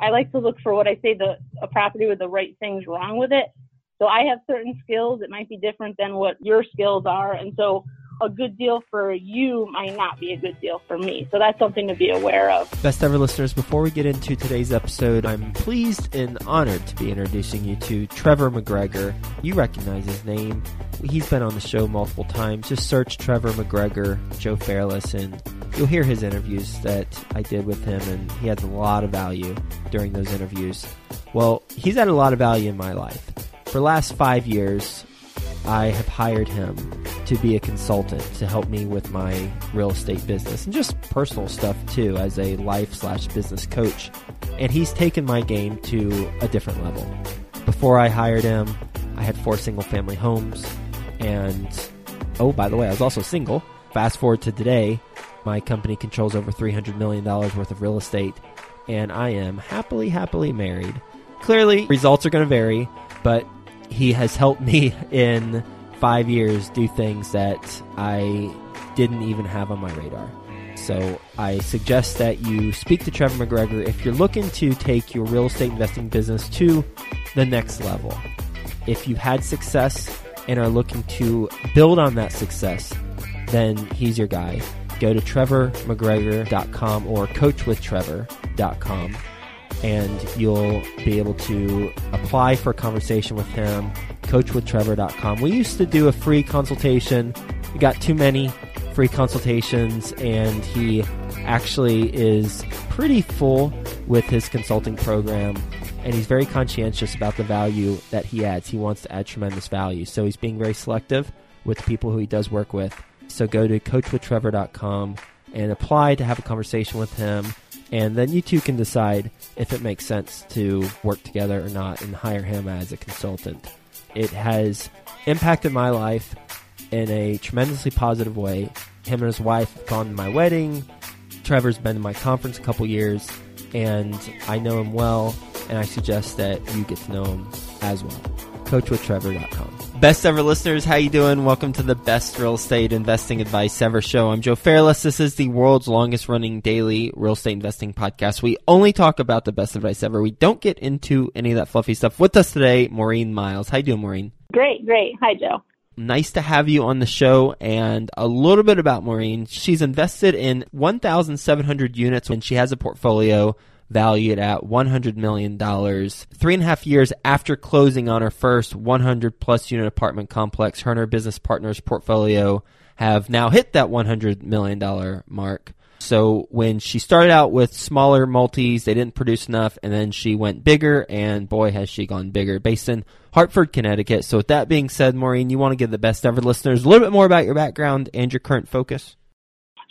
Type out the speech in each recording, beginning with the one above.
I like to look for what I say the a property with the right things wrong with it. So I have certain skills that might be different than what your skills are, and so a good deal for you might not be a good deal for me. So that's something to be aware of. Best ever listeners, before we get into today's episode, I'm pleased and honored to be introducing you to Trevor McGregor. You recognize his name. He's been on the show multiple times. Just search Trevor McGregor, Joe Fairless, and you'll hear his interviews that I did with him, and he has a lot of value during those interviews. Well, he's had a lot of value in my life. For last five years, I have hired him to be a consultant to help me with my real estate business and just personal stuff too as a life slash business coach. And he's taken my game to a different level. Before I hired him, I had four single family homes. And oh, by the way, I was also single. Fast forward to today, my company controls over $300 million worth of real estate. And I am happily, happily married. Clearly, results are going to vary, but he has helped me in five years do things that I didn't even have on my radar. So I suggest that you speak to Trevor McGregor if you're looking to take your real estate investing business to the next level. If you've had success and are looking to build on that success, then he's your guy. Go to trevormcgregor.com or coachwithtrevor.com and you'll be able to apply for a conversation with him. Coachwithtrevor.com. We used to do a free consultation. We got too many free consultations, and he actually is pretty full with his consulting program. And he's very conscientious about the value that he adds. He wants to add tremendous value. So he's being very selective with the people who he does work with. So go to coachwithtrevor.com and apply to have a conversation with him and then you two can decide if it makes sense to work together or not and hire him as a consultant. It has impacted my life in a tremendously positive way. Him and his wife have gone to my wedding. Trevor's been to my conference a couple years, and I know him well, and I suggest that you get to know him as well. CoachWithTrevor.com. Best ever listeners, how you doing? Welcome to the best real estate investing advice ever show. I'm Joe Fairless. This is the world's longest running daily real estate investing podcast. We only talk about the best advice ever. We don't get into any of that fluffy stuff. With us today, Maureen Miles. How you doing, Maureen? Great, great. Hi, Joe. Nice to have you on the show and a little bit about Maureen. She's invested in 1,700 units when she has a portfolio valued at $100 million. Three and a half years after closing on her first 100 plus unit apartment complex, her and her business partner's portfolio have now hit that $100 million mark. So when she started out with smaller multis, they didn't produce enough, and then she went bigger, and boy, has she gone bigger, based in Hartford, Connecticut. So with that being said, Maureen, you want to give the best ever listeners a little bit more about your background and your current focus?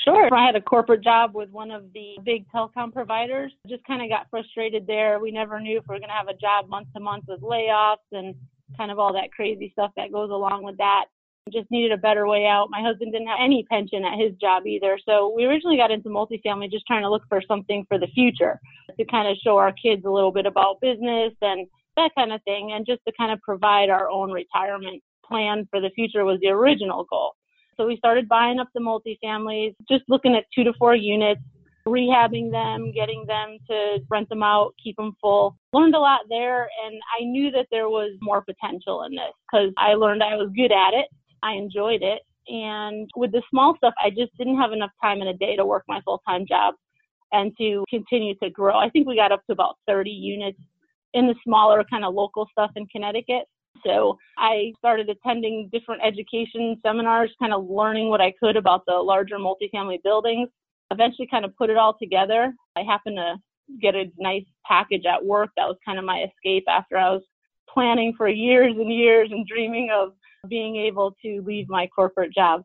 Sure. I had a corporate job with one of the big telecom providers. Just kind of got frustrated there. We never knew if we were going to have a job month to month with layoffs and kind of all that crazy stuff that goes along with that. Just needed a better way out. My husband didn't have any pension at his job either. So we originally got into multifamily just trying to look for something for the future to kind of show our kids a little bit about business and that kind of thing. And just to kind of provide our own retirement plan for the future was the original goal. So we started buying up the multifamilies, just looking at two to four units, rehabbing them, getting them to rent them out, keep them full. Learned a lot there, and I knew that there was more potential in this because I learned I was good at it. I enjoyed it. And with the small stuff, I just didn't have enough time in a day to work my full time job and to continue to grow. I think we got up to about 30 units in the smaller kind of local stuff in Connecticut. So I started attending different education seminars, kind of learning what I could about the larger multifamily buildings. Eventually, kind of put it all together. I happened to get a nice package at work. That was kind of my escape after I was planning for years and years and dreaming of being able to leave my corporate job.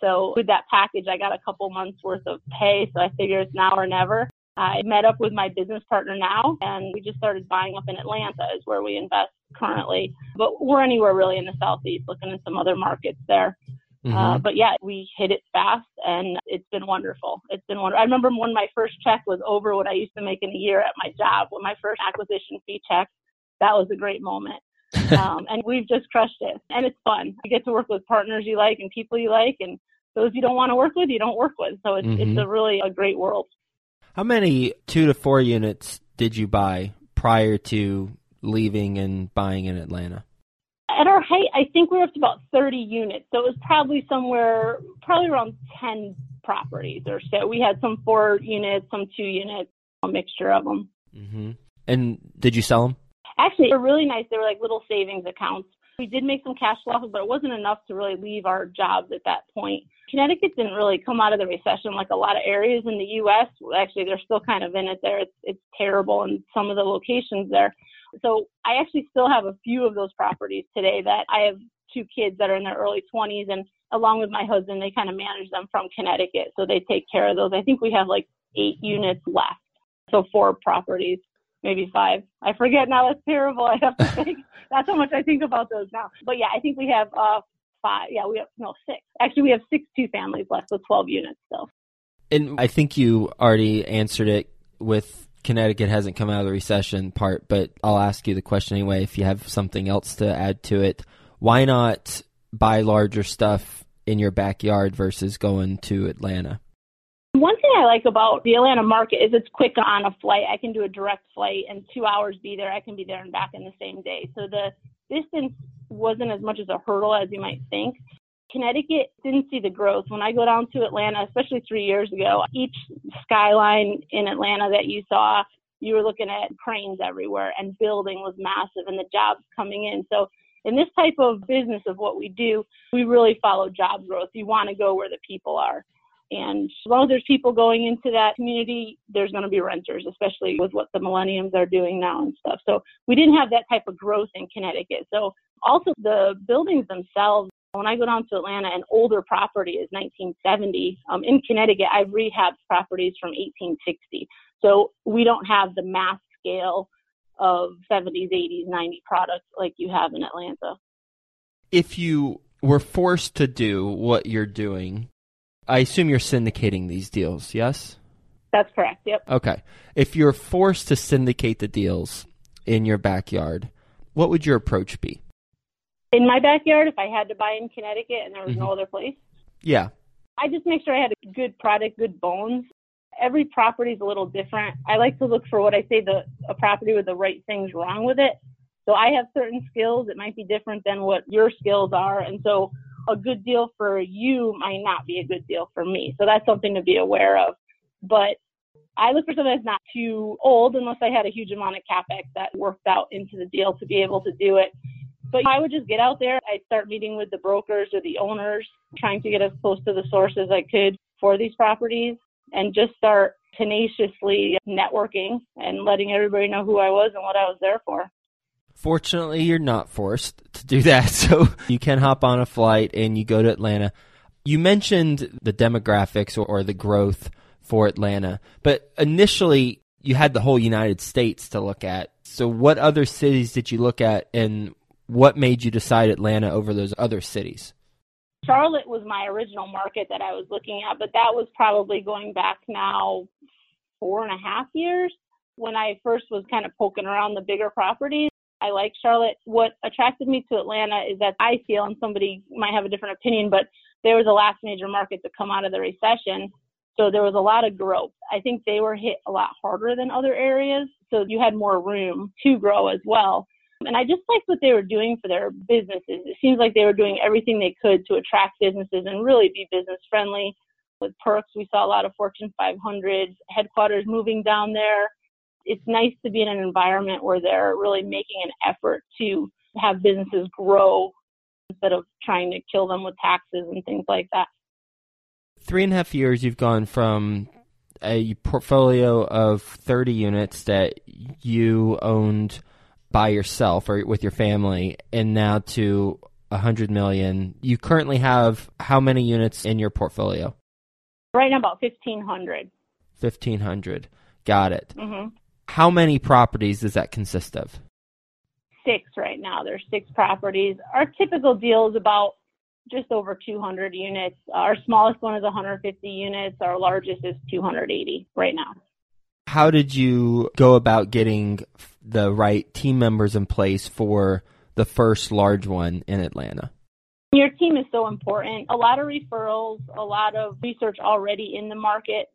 So with that package, I got a couple months worth of pay. So I figured it's now or never. I met up with my business partner now, and we just started buying up in Atlanta, is where we invest currently. But we're anywhere really in the southeast, looking at some other markets there. Mm-hmm. Uh, but yeah, we hit it fast, and it's been wonderful. It's been wonderful. I remember when my first check was over what I used to make in a year at my job. When my first acquisition fee check, that was a great moment. um, and we've just crushed it, and it's fun. You get to work with partners you like and people you like, and those you don't want to work with, you don't work with. So it's mm-hmm. it's a really a great world. How many two to four units did you buy prior to leaving and buying in Atlanta? At our height, I think we were up to about 30 units. So it was probably somewhere, probably around 10 properties or so. We had some four units, some two units, a mixture of them. Mm-hmm. And did you sell them? Actually, they were really nice. They were like little savings accounts. We did make some cash flow, but it wasn't enough to really leave our jobs at that point. Connecticut didn't really come out of the recession like a lot of areas in the U.S. Actually, they're still kind of in it there. It's, it's terrible in some of the locations there. So I actually still have a few of those properties today that I have two kids that are in their early 20s and along with my husband, they kind of manage them from Connecticut. So they take care of those. I think we have like eight units left. So four properties maybe five. I forget now. That's terrible. I have to think. That's how much I think about those now. But yeah, I think we have uh five. Yeah, we have no six. Actually, we have six two families left, with twelve units still. And I think you already answered it with Connecticut hasn't come out of the recession part, but I'll ask you the question anyway. If you have something else to add to it, why not buy larger stuff in your backyard versus going to Atlanta? One thing I like about the Atlanta market is it's quick on a flight. I can do a direct flight and two hours be there. I can be there and back in the same day. So the distance wasn't as much as a hurdle as you might think. Connecticut didn't see the growth. When I go down to Atlanta, especially three years ago, each skyline in Atlanta that you saw, you were looking at cranes everywhere and building was massive and the jobs coming in. So in this type of business of what we do, we really follow job growth. You want to go where the people are. And as long as there's people going into that community, there's going to be renters, especially with what the millenniums are doing now and stuff. So we didn't have that type of growth in Connecticut. So also the buildings themselves, when I go down to Atlanta, an older property is 1970. Um, in Connecticut, I've rehabbed properties from 1860. So we don't have the mass scale of 70s, 80s, 90s products like you have in Atlanta. If you were forced to do what you're doing, I assume you're syndicating these deals, yes? That's correct, yep. Okay. If you're forced to syndicate the deals in your backyard, what would your approach be? In my backyard, if I had to buy in Connecticut and there was mm-hmm. no other place? Yeah. I just make sure I had a good product, good bones. Every property is a little different. I like to look for what I say the a property with the right things wrong with it. So I have certain skills. It might be different than what your skills are. And so a good deal for you might not be a good deal for me. So that's something to be aware of. But I look for something that's not too old unless I had a huge amount of capex that worked out into the deal to be able to do it. But I would just get out there. I'd start meeting with the brokers or the owners, trying to get as close to the source as I could for these properties and just start tenaciously networking and letting everybody know who I was and what I was there for. Fortunately, you're not forced to do that, so you can hop on a flight and you go to Atlanta. You mentioned the demographics or, or the growth for Atlanta, but initially you had the whole United States to look at. So, what other cities did you look at, and what made you decide Atlanta over those other cities? Charlotte was my original market that I was looking at, but that was probably going back now four and a half years when I first was kind of poking around the bigger properties. I like Charlotte. What attracted me to Atlanta is that I feel, and somebody might have a different opinion, but there was the last major market to come out of the recession. So there was a lot of growth. I think they were hit a lot harder than other areas. So you had more room to grow as well. And I just liked what they were doing for their businesses. It seems like they were doing everything they could to attract businesses and really be business friendly. With perks, we saw a lot of Fortune 500 headquarters moving down there it's nice to be in an environment where they're really making an effort to have businesses grow instead of trying to kill them with taxes and things like that. Three and a half years, you've gone from a portfolio of 30 units that you owned by yourself or with your family, and now to 100 million. You currently have how many units in your portfolio? Right now, about 1,500. 1,500. Got it. Mm-hmm. How many properties does that consist of? Six right now. There's six properties. Our typical deal is about just over 200 units. Our smallest one is 150 units. Our largest is 280 right now. How did you go about getting the right team members in place for the first large one in Atlanta? Your team is so important. A lot of referrals, a lot of research already in the market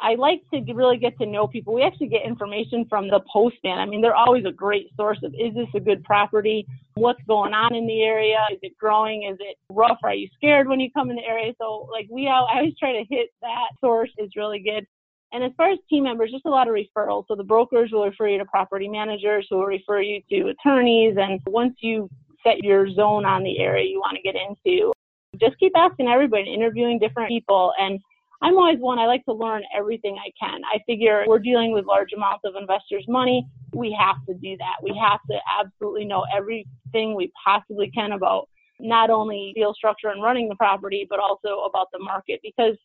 I like to really get to know people. We actually get information from the postman. I mean, they're always a great source of is this a good property? What's going on in the area? Is it growing? Is it rough? Are you scared when you come in the area? So, like, we all, I always try to hit that source is really good. And as far as team members, just a lot of referrals. So the brokers will refer you to property managers who will refer you to attorneys. And once you set your zone on the area you want to get into, just keep asking everybody, interviewing different people. And I'm always one, I like to learn everything I can. I figure we're dealing with large amounts of investors' money. We have to do that. We have to absolutely know everything we possibly can about not only deal structure and running the property, but also about the market. Because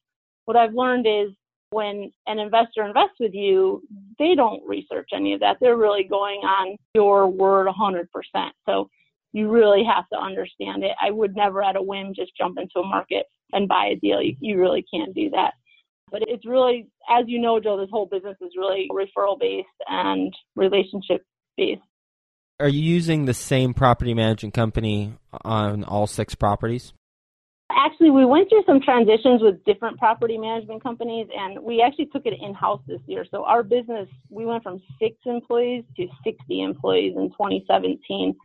what I've learned is when an investor invests with you, they don't research any of that. They're really going on your word 100%. So you really have to understand it. I would never at a whim just jump into a market and buy a deal. You, you really can't do that. But it's really, as you know, Joe, this whole business is really referral based and relationship based. Are you using the same property management company on all six properties? Actually, we went through some transitions with different property management companies, and we actually took it in house this year. So, our business, we went from six employees to 60 employees in 2017.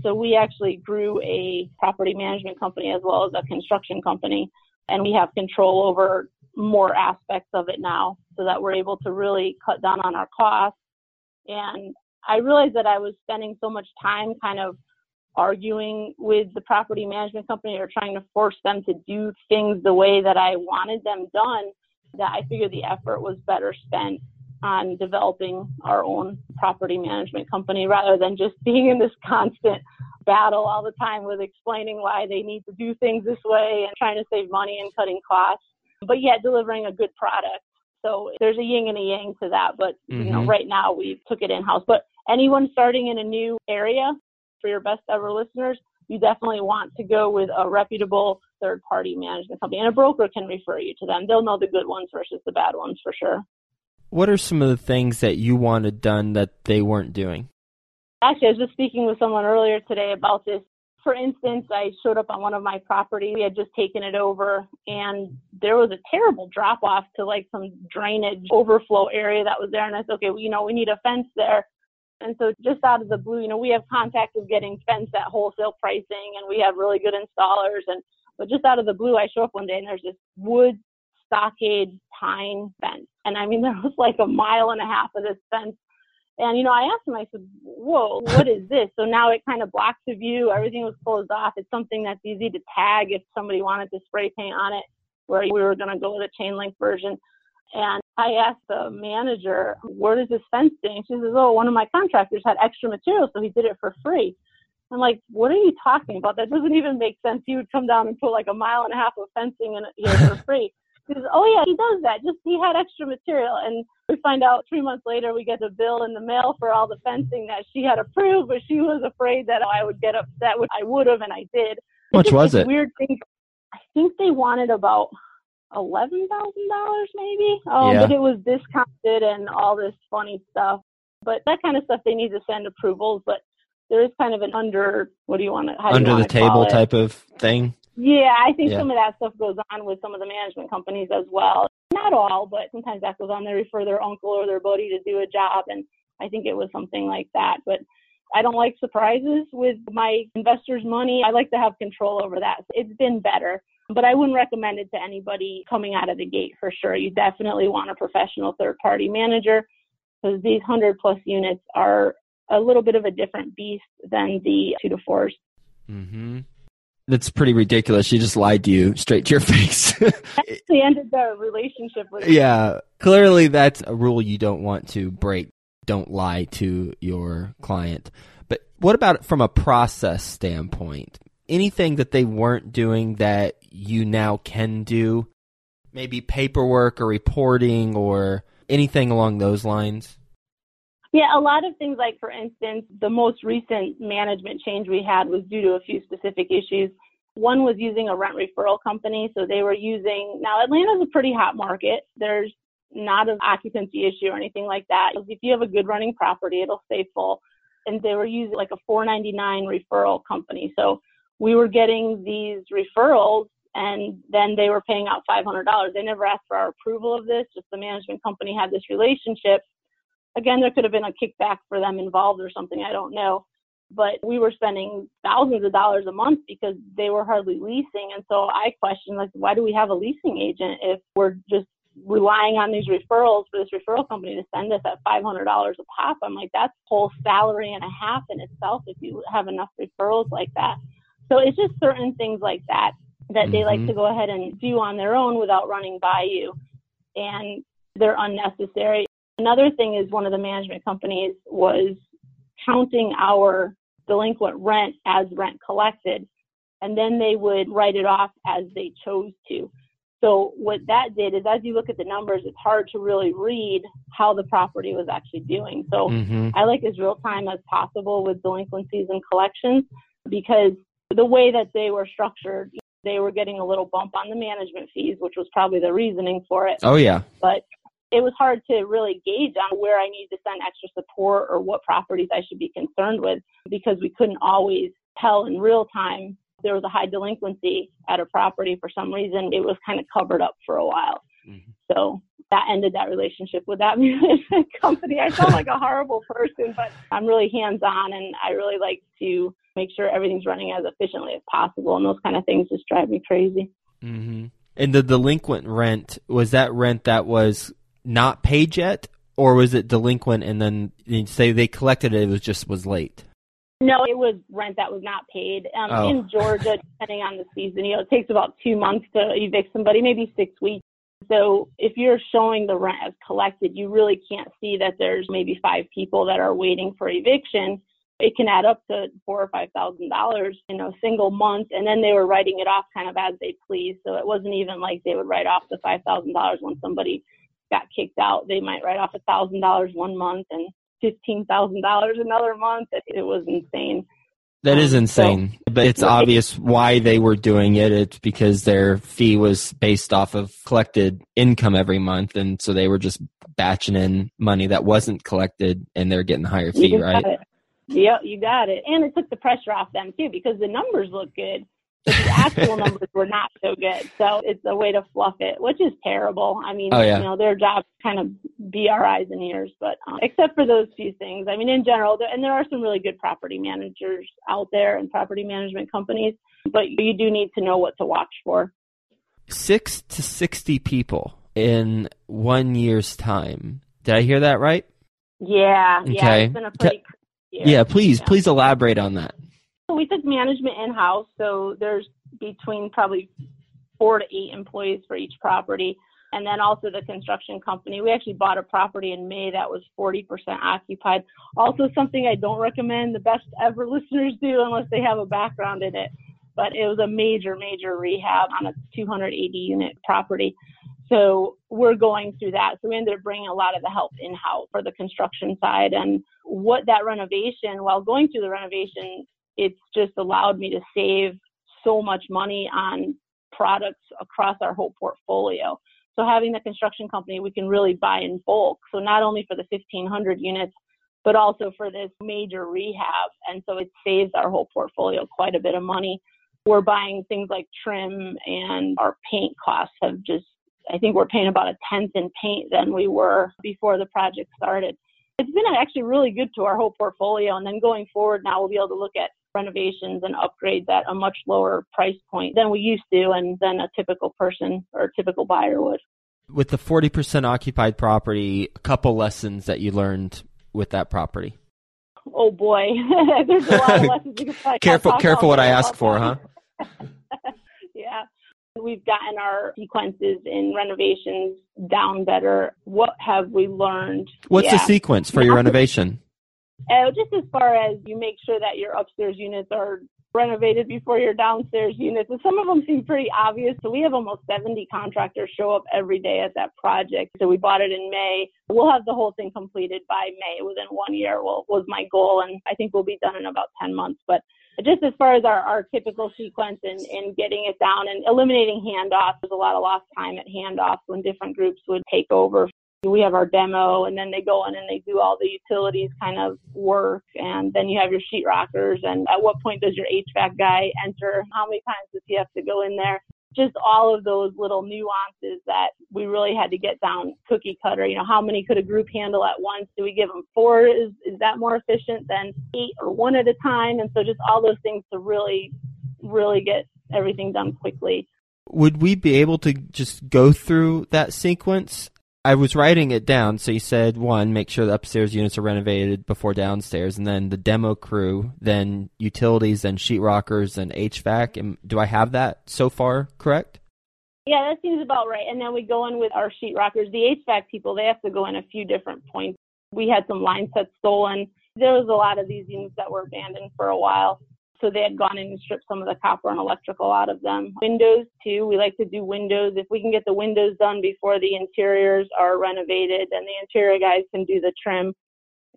So we actually grew a property management company as well as a construction company, and we have control over more aspects of it now so that we're able to really cut down on our costs. And I realized that I was spending so much time kind of arguing with the property management company or trying to force them to do things the way that I wanted them done that I figured the effort was better spent on developing our own property management company rather than just being in this constant battle all the time with explaining why they need to do things this way and trying to save money and cutting costs, but yet delivering a good product. So there's a yin and a yang to that, but mm-hmm. you know, mm-hmm. right now we took it in house. But anyone starting in a new area, for your best ever listeners, you definitely want to go with a reputable third party management company, and a broker can refer you to them. They'll know the good ones versus the bad ones for sure. What are some of the things that you wanted done that they weren't doing? Actually, I was just speaking with someone earlier today about this. For instance, I showed up on one of my property. We had just taken it over, and there was a terrible drop off to like some drainage overflow area that was there. And I said, okay, well, you know, we need a fence there. And so, just out of the blue, you know, we have contact with getting fence at wholesale pricing, and we have really good installers. And but just out of the blue, I show up one day, and there's this wood stockade pine fence. And I mean, there was like a mile and a half of this fence. And, you know, I asked him, I said, whoa, what is this? So now it kind of blocks the view. Everything was closed off. It's something that's easy to tag if somebody wanted to spray paint on it, where we were going to go with a chain link version. And I asked the manager, where does this fence stand? She says, oh, one of my contractors had extra material, so he did it for free. I'm like, what are you talking about? That doesn't even make sense. He would come down and put like a mile and a half of fencing in here for free. He says, oh yeah, he does that. Just he had extra material, and we find out three months later we get the bill in the mail for all the fencing that she had approved, but she was afraid that I would get upset, which I would have, and I did. How much was it? Weird thing. I think they wanted about eleven thousand dollars, maybe. Um, yeah. But it was discounted and all this funny stuff. But that kind of stuff they need to send approvals, but there is kind of an under what do you want to under the table type of thing. Yeah, I think yeah. some of that stuff goes on with some of the management companies as well. Not all, but sometimes that goes on. They refer their uncle or their buddy to do a job, and I think it was something like that. But I don't like surprises with my investors' money. I like to have control over that. It's been better, but I wouldn't recommend it to anybody coming out of the gate for sure. You definitely want a professional third party manager because these 100 plus units are a little bit of a different beast than the two to 4s Mm-hmm that's pretty ridiculous. She just lied to you straight to your face. She ended the relationship with Yeah. Clearly that's a rule you don't want to break. Don't lie to your client. But what about from a process standpoint? Anything that they weren't doing that you now can do? Maybe paperwork or reporting or anything along those lines? Yeah, a lot of things like, for instance, the most recent management change we had was due to a few specific issues. One was using a rent referral company. So they were using, now Atlanta's a pretty hot market. There's not an occupancy issue or anything like that. If you have a good running property, it'll stay full. And they were using like a 499 referral company. So we were getting these referrals and then they were paying out $500. They never asked for our approval of this, just the management company had this relationship. Again, there could have been a kickback for them involved or something, I don't know. But we were spending thousands of dollars a month because they were hardly leasing. And so I questioned, like, why do we have a leasing agent if we're just relying on these referrals for this referral company to send us at $500 a pop? I'm like, that's whole salary and a half in itself if you have enough referrals like that. So it's just certain things like that that mm-hmm. they like mm-hmm. to go ahead and do on their own without running by you. And they're unnecessary. Another thing is one of the management companies was counting our delinquent rent as rent collected, and then they would write it off as they chose to. So what that did is as you look at the numbers, it's hard to really read how the property was actually doing. So mm-hmm. I like as real time as possible with delinquencies and collections because the way that they were structured, they were getting a little bump on the management fees, which was probably the reasoning for it. Oh yeah. But it was hard to really gauge on where I need to send extra support or what properties I should be concerned with because we couldn't always tell in real time there was a high delinquency at a property for some reason. It was kind of covered up for a while. Mm-hmm. So that ended that relationship with that management company. I felt like a horrible person, but I'm really hands on and I really like to make sure everything's running as efficiently as possible. And those kind of things just drive me crazy. Mm-hmm. And the delinquent rent, was that rent that was not paid yet? Or was it delinquent and then you say they collected it, it was just was late? No, it was rent that was not paid. Um, oh. In Georgia, depending on the season, you know, it takes about two months to evict somebody, maybe six weeks. So if you're showing the rent as collected, you really can't see that there's maybe five people that are waiting for eviction. It can add up to four or five thousand dollars in a single month, and then they were writing it off kind of as they please. So it wasn't even like they would write off the five thousand dollars when somebody got kicked out. They might write off a thousand dollars one month and fifteen thousand dollars another month. It, it was insane. That is um, insane, so, but it's obvious why they were doing it. It's because their fee was based off of collected income every month, and so they were just batching in money that wasn't collected, and they're getting the higher fee, right? Yep, you got it. And it took the pressure off them too, because the numbers look good, but the actual numbers were not so good. So it's a way to fluff it, which is terrible. I mean, oh, yeah. you know, their job kind of be our eyes and ears, but um, except for those few things, I mean, in general, there, and there are some really good property managers out there and property management companies, but you do need to know what to watch for. Six to 60 people in one year's time. Did I hear that right? Yeah, okay. yeah, it's been a pretty. Yeah, please, yeah. please elaborate on that. So we took management in house, so there's between probably four to eight employees for each property. And then also the construction company. We actually bought a property in May that was 40% occupied. Also, something I don't recommend the best ever listeners do unless they have a background in it. But it was a major, major rehab on a 280 unit property. So we're going through that. So we ended up bringing a lot of the help in house for the construction side. And what that renovation, while going through the renovation, it's just allowed me to save so much money on products across our whole portfolio. So having the construction company, we can really buy in bulk. So not only for the 1500 units, but also for this major rehab. And so it saves our whole portfolio quite a bit of money. We're buying things like trim and our paint costs have just, I think we're paying about a tenth in paint than we were before the project started. It's been actually really good to our whole portfolio. And then going forward now, we'll be able to look at renovations and upgrades at a much lower price point than we used to and than a typical person or typical buyer would. With the 40% occupied property, a couple lessons that you learned with that property. Oh boy, there's a lot of lessons you can Careful, careful what I ask for, huh? yeah. We've gotten our sequences in renovations down better. What have we learned? What's yeah. the sequence for your renovation? Uh, just as far as you make sure that your upstairs units are renovated before your downstairs units. And some of them seem pretty obvious. So we have almost 70 contractors show up every day at that project. So we bought it in May. We'll have the whole thing completed by May within one year will, was my goal. And I think we'll be done in about 10 months. But just as far as our, our typical sequence and, and getting it down and eliminating handoffs, there's a lot of lost time at handoffs when different groups would take over we have our demo and then they go in and they do all the utilities kind of work and then you have your sheet rockers and at what point does your HVAC guy enter? How many times does he have to go in there? just all of those little nuances that we really had to get down cookie cutter. You know, how many could a group handle at once? Do we give them four? Is, is that more efficient than eight or one at a time? And so just all those things to really, really get everything done quickly. Would we be able to just go through that sequence I was writing it down. So you said one, make sure the upstairs units are renovated before downstairs, and then the demo crew, then utilities, then sheetrockers, and HVAC. And do I have that so far correct? Yeah, that seems about right. And then we go in with our sheetrockers. The HVAC people, they have to go in a few different points. We had some line sets stolen. There was a lot of these units that were abandoned for a while. So they had gone in and stripped some of the copper and electrical out of them. Windows too. We like to do windows. If we can get the windows done before the interiors are renovated, then the interior guys can do the trim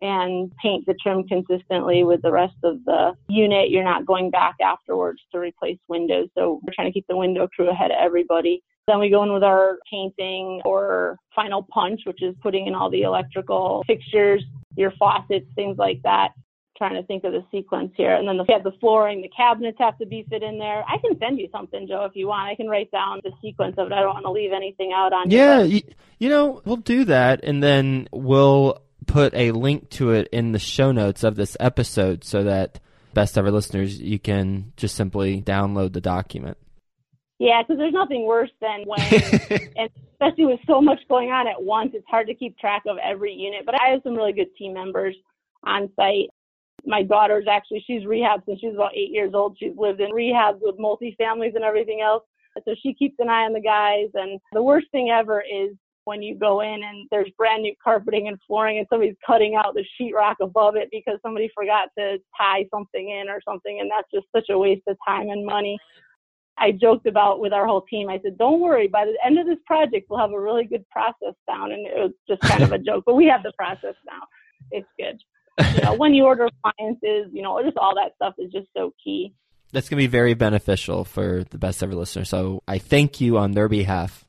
and paint the trim consistently with the rest of the unit. You're not going back afterwards to replace windows. So we're trying to keep the window crew ahead of everybody. Then we go in with our painting or final punch, which is putting in all the electrical fixtures, your faucets, things like that trying to think of the sequence here. And then the, the flooring, the cabinets have to be fit in there. I can send you something, Joe, if you want. I can write down the sequence of it. I don't want to leave anything out on yeah, you. Yeah, you know, we'll do that, and then we'll put a link to it in the show notes of this episode so that best ever listeners, you can just simply download the document. Yeah, because there's nothing worse than when, and especially with so much going on at once, it's hard to keep track of every unit. But I have some really good team members on site my daughter's actually she's rehab since she was about eight years old. She's lived in rehab with multi-families and everything else. So she keeps an eye on the guys. And the worst thing ever is when you go in and there's brand new carpeting and flooring and somebody's cutting out the sheetrock above it because somebody forgot to tie something in or something and that's just such a waste of time and money. I joked about with our whole team. I said, "Don't worry. By the end of this project, we'll have a really good process down." And it was just kind of a joke, but we have the process now. It's good you know, when you order appliances, you know, just all that stuff is just so key. That's going to be very beneficial for the best ever listener. So I thank you on their behalf.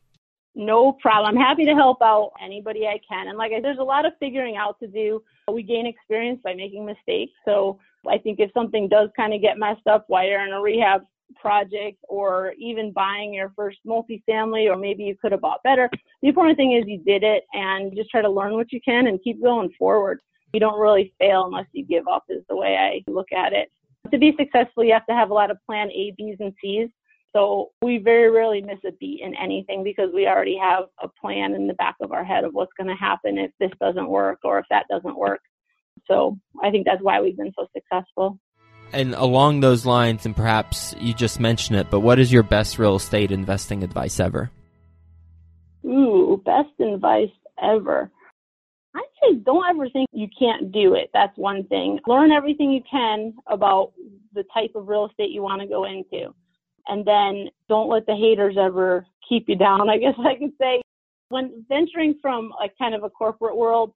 No problem. I'm happy to help out anybody I can. And like I, there's a lot of figuring out to do. We gain experience by making mistakes. So I think if something does kind of get messed up while you're in a rehab project or even buying your first multifamily or maybe you could have bought better, the important thing is you did it and just try to learn what you can and keep going forward you don't really fail unless you give up is the way I look at it. To be successful, you have to have a lot of plan A, B's, and C's. So we very rarely miss a beat in anything because we already have a plan in the back of our head of what's going to happen if this doesn't work or if that doesn't work. So I think that's why we've been so successful. And along those lines, and perhaps you just mentioned it, but what is your best real estate investing advice ever? Ooh, best advice ever. Say don't ever think you can't do it. That's one thing. Learn everything you can about the type of real estate you want to go into. And then don't let the haters ever keep you down, I guess I could say. When venturing from like kind of a corporate world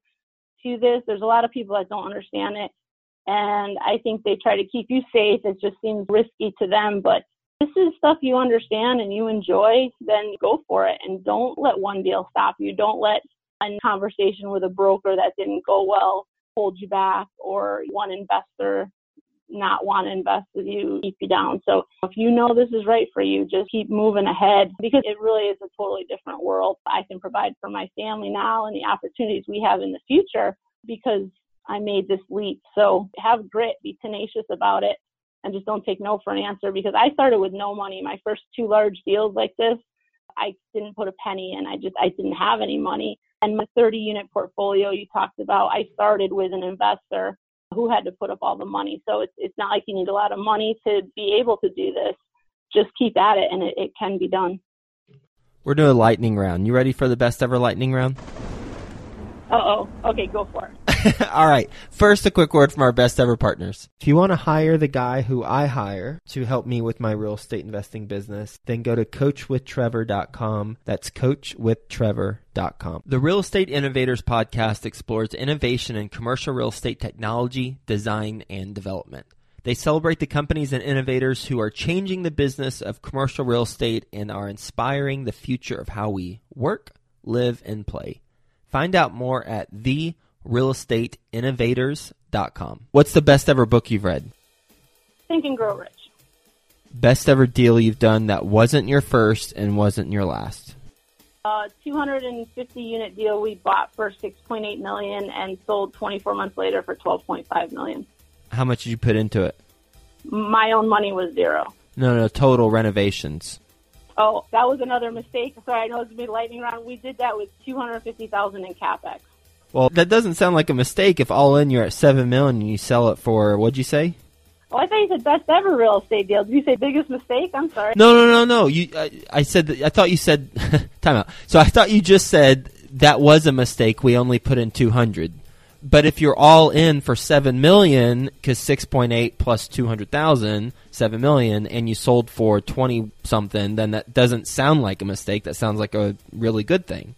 to this, there's a lot of people that don't understand it. And I think they try to keep you safe. It just seems risky to them. But this is stuff you understand and you enjoy, then go for it. And don't let one deal stop you. Don't let a conversation with a broker that didn't go well hold you back or one investor not want to invest with you, keep you down. So if you know this is right for you, just keep moving ahead because it really is a totally different world I can provide for my family now and the opportunities we have in the future because I made this leap. So have grit, be tenacious about it, and just don't take no for an answer because I started with no money. My first two large deals like this, I didn't put a penny in. I just I didn't have any money. And my 30 unit portfolio you talked about, I started with an investor who had to put up all the money. So it's, it's not like you need a lot of money to be able to do this. Just keep at it and it, it can be done. We're doing a lightning round. You ready for the best ever lightning round? Uh oh. Okay, go for it. All right. First, a quick word from our best ever partners. If you want to hire the guy who I hire to help me with my real estate investing business, then go to coachwithtrevor.com. That's coachwithtrevor.com. The Real Estate Innovators podcast explores innovation in commercial real estate technology, design, and development. They celebrate the companies and innovators who are changing the business of commercial real estate and are inspiring the future of how we work, live, and play. Find out more at the realestateinnovators.com. What's the best ever book you've read? Think and Grow Rich. Best ever deal you've done that wasn't your first and wasn't your last. Uh, 250 unit deal we bought for 6.8 million and sold 24 months later for 12.5 million. How much did you put into it? My own money was zero. No, no, total renovations. Oh, that was another mistake. Sorry, I know it's gonna be lightning round. We did that with 250,000 in capex. Well, that doesn't sound like a mistake. If all in you're at seven million and you sell it for what'd you say? Oh, I thought you said best ever real estate deal. Did you say biggest mistake? I'm sorry. No, no, no, no. You, I, I said. That, I thought you said. time out. So I thought you just said that was a mistake. We only put in two hundred. But if you're all in for seven million, because six point eight plus two hundred thousand, seven million, and you sold for twenty something, then that doesn't sound like a mistake. That sounds like a really good thing.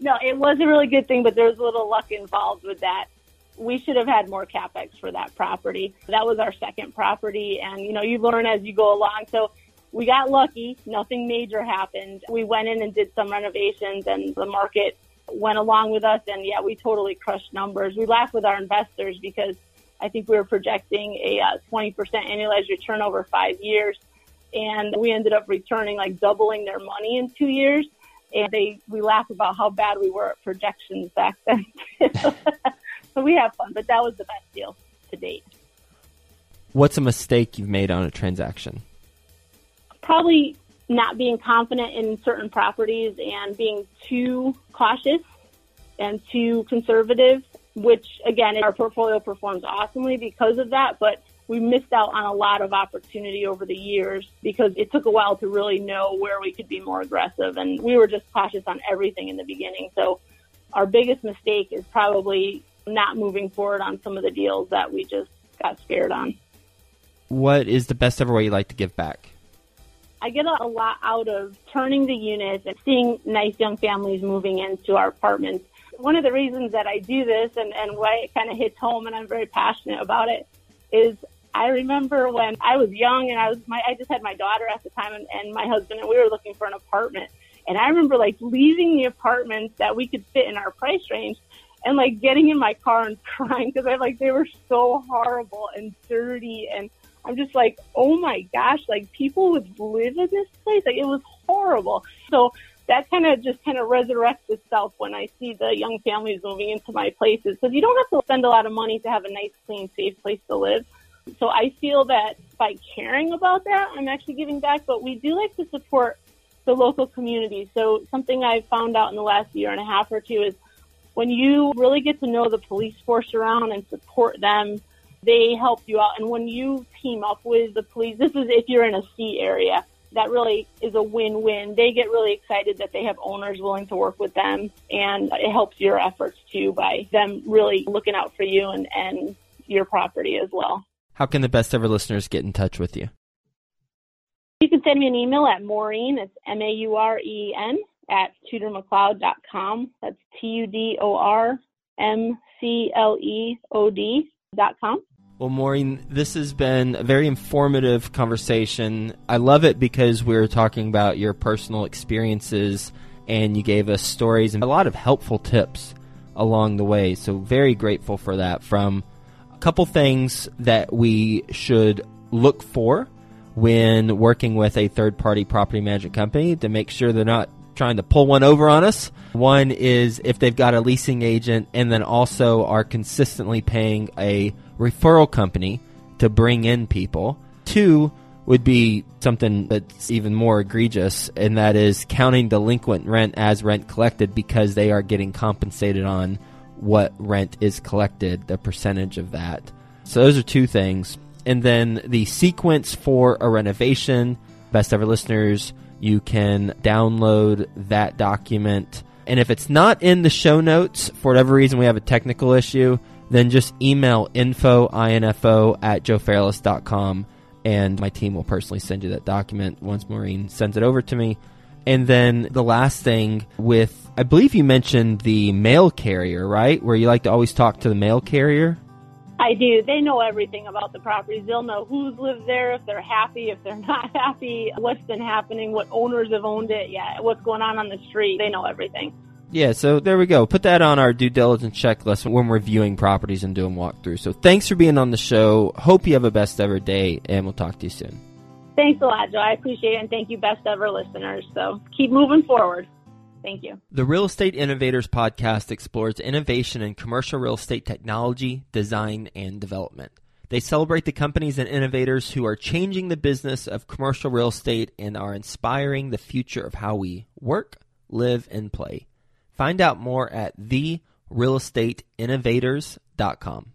No, it was a really good thing, but there was a little luck involved with that we should have had more capex for that property. That was our second property, and you know, you learn as you go along. So we got lucky. Nothing major happened. We went in and did some renovations, and the market went along with us. And yeah, we totally crushed numbers. We laughed with our investors because I think we were projecting a uh, 20% annualized return over five years, and we ended up returning like doubling their money in two years. And they, we laugh about how bad we were at projections back then. So we have fun, but that was the best deal to date. What's a mistake you've made on a transaction? Probably not being confident in certain properties and being too cautious and too conservative, which again, our portfolio performs awesomely because of that, but we missed out on a lot of opportunity over the years because it took a while to really know where we could be more aggressive and we were just cautious on everything in the beginning. So our biggest mistake is probably not moving forward on some of the deals that we just got scared on. What is the best ever way you like to give back? I get a lot out of turning the units and seeing nice young families moving into our apartments. One of the reasons that I do this and, and why it kind of hits home and I'm very passionate about it is I remember when I was young and I was my I just had my daughter at the time and, and my husband and we were looking for an apartment. And I remember like leaving the apartments that we could fit in our price range and like getting in my car and crying because I like they were so horrible and dirty and I'm just like, oh my gosh, like people would live in this place. Like it was horrible. So that kind of just kind of resurrects itself when I see the young families moving into my places because you don't have to spend a lot of money to have a nice, clean, safe place to live. So I feel that by caring about that, I'm actually giving back, but we do like to support the local community. So something I've found out in the last year and a half or two is when you really get to know the police force around and support them, they help you out. And when you team up with the police, this is if you're in a C area, that really is a win-win. They get really excited that they have owners willing to work with them and it helps your efforts too by them really looking out for you and, and your property as well. How can the best ever listeners get in touch with you? You can send me an email at Maureen, it's M-A-U-R-E-N, at tudormcleod.com. That's T U D O R M C L E O D dot com. Well, Maureen, this has been a very informative conversation. I love it because we are talking about your personal experiences and you gave us stories and a lot of helpful tips along the way. So, very grateful for that. From a couple things that we should look for when working with a third party property management company to make sure they're not trying to pull one over on us. One is if they've got a leasing agent and then also are consistently paying a referral company to bring in people. Two would be something that's even more egregious, and that is counting delinquent rent as rent collected because they are getting compensated on what rent is collected, the percentage of that. So those are two things. And then the sequence for a renovation, best ever listeners, you can download that document. And if it's not in the show notes, for whatever reason we have a technical issue, then just email info, info at joefairless.com and my team will personally send you that document once Maureen sends it over to me. And then the last thing with, I believe you mentioned the mail carrier, right? Where you like to always talk to the mail carrier. I do. They know everything about the properties. They'll know who's lived there, if they're happy, if they're not happy, what's been happening, what owners have owned it, yeah, what's going on on the street. They know everything. Yeah, so there we go. Put that on our due diligence checklist when we're viewing properties and doing walkthroughs. So thanks for being on the show. Hope you have a best ever day, and we'll talk to you soon. Thanks a lot, Joe. I appreciate it, and thank you, best ever listeners. So keep moving forward. Thank you. The Real Estate Innovators podcast explores innovation in commercial real estate technology, design, and development. They celebrate the companies and innovators who are changing the business of commercial real estate and are inspiring the future of how we work, live, and play. Find out more at therealestateinnovators.com.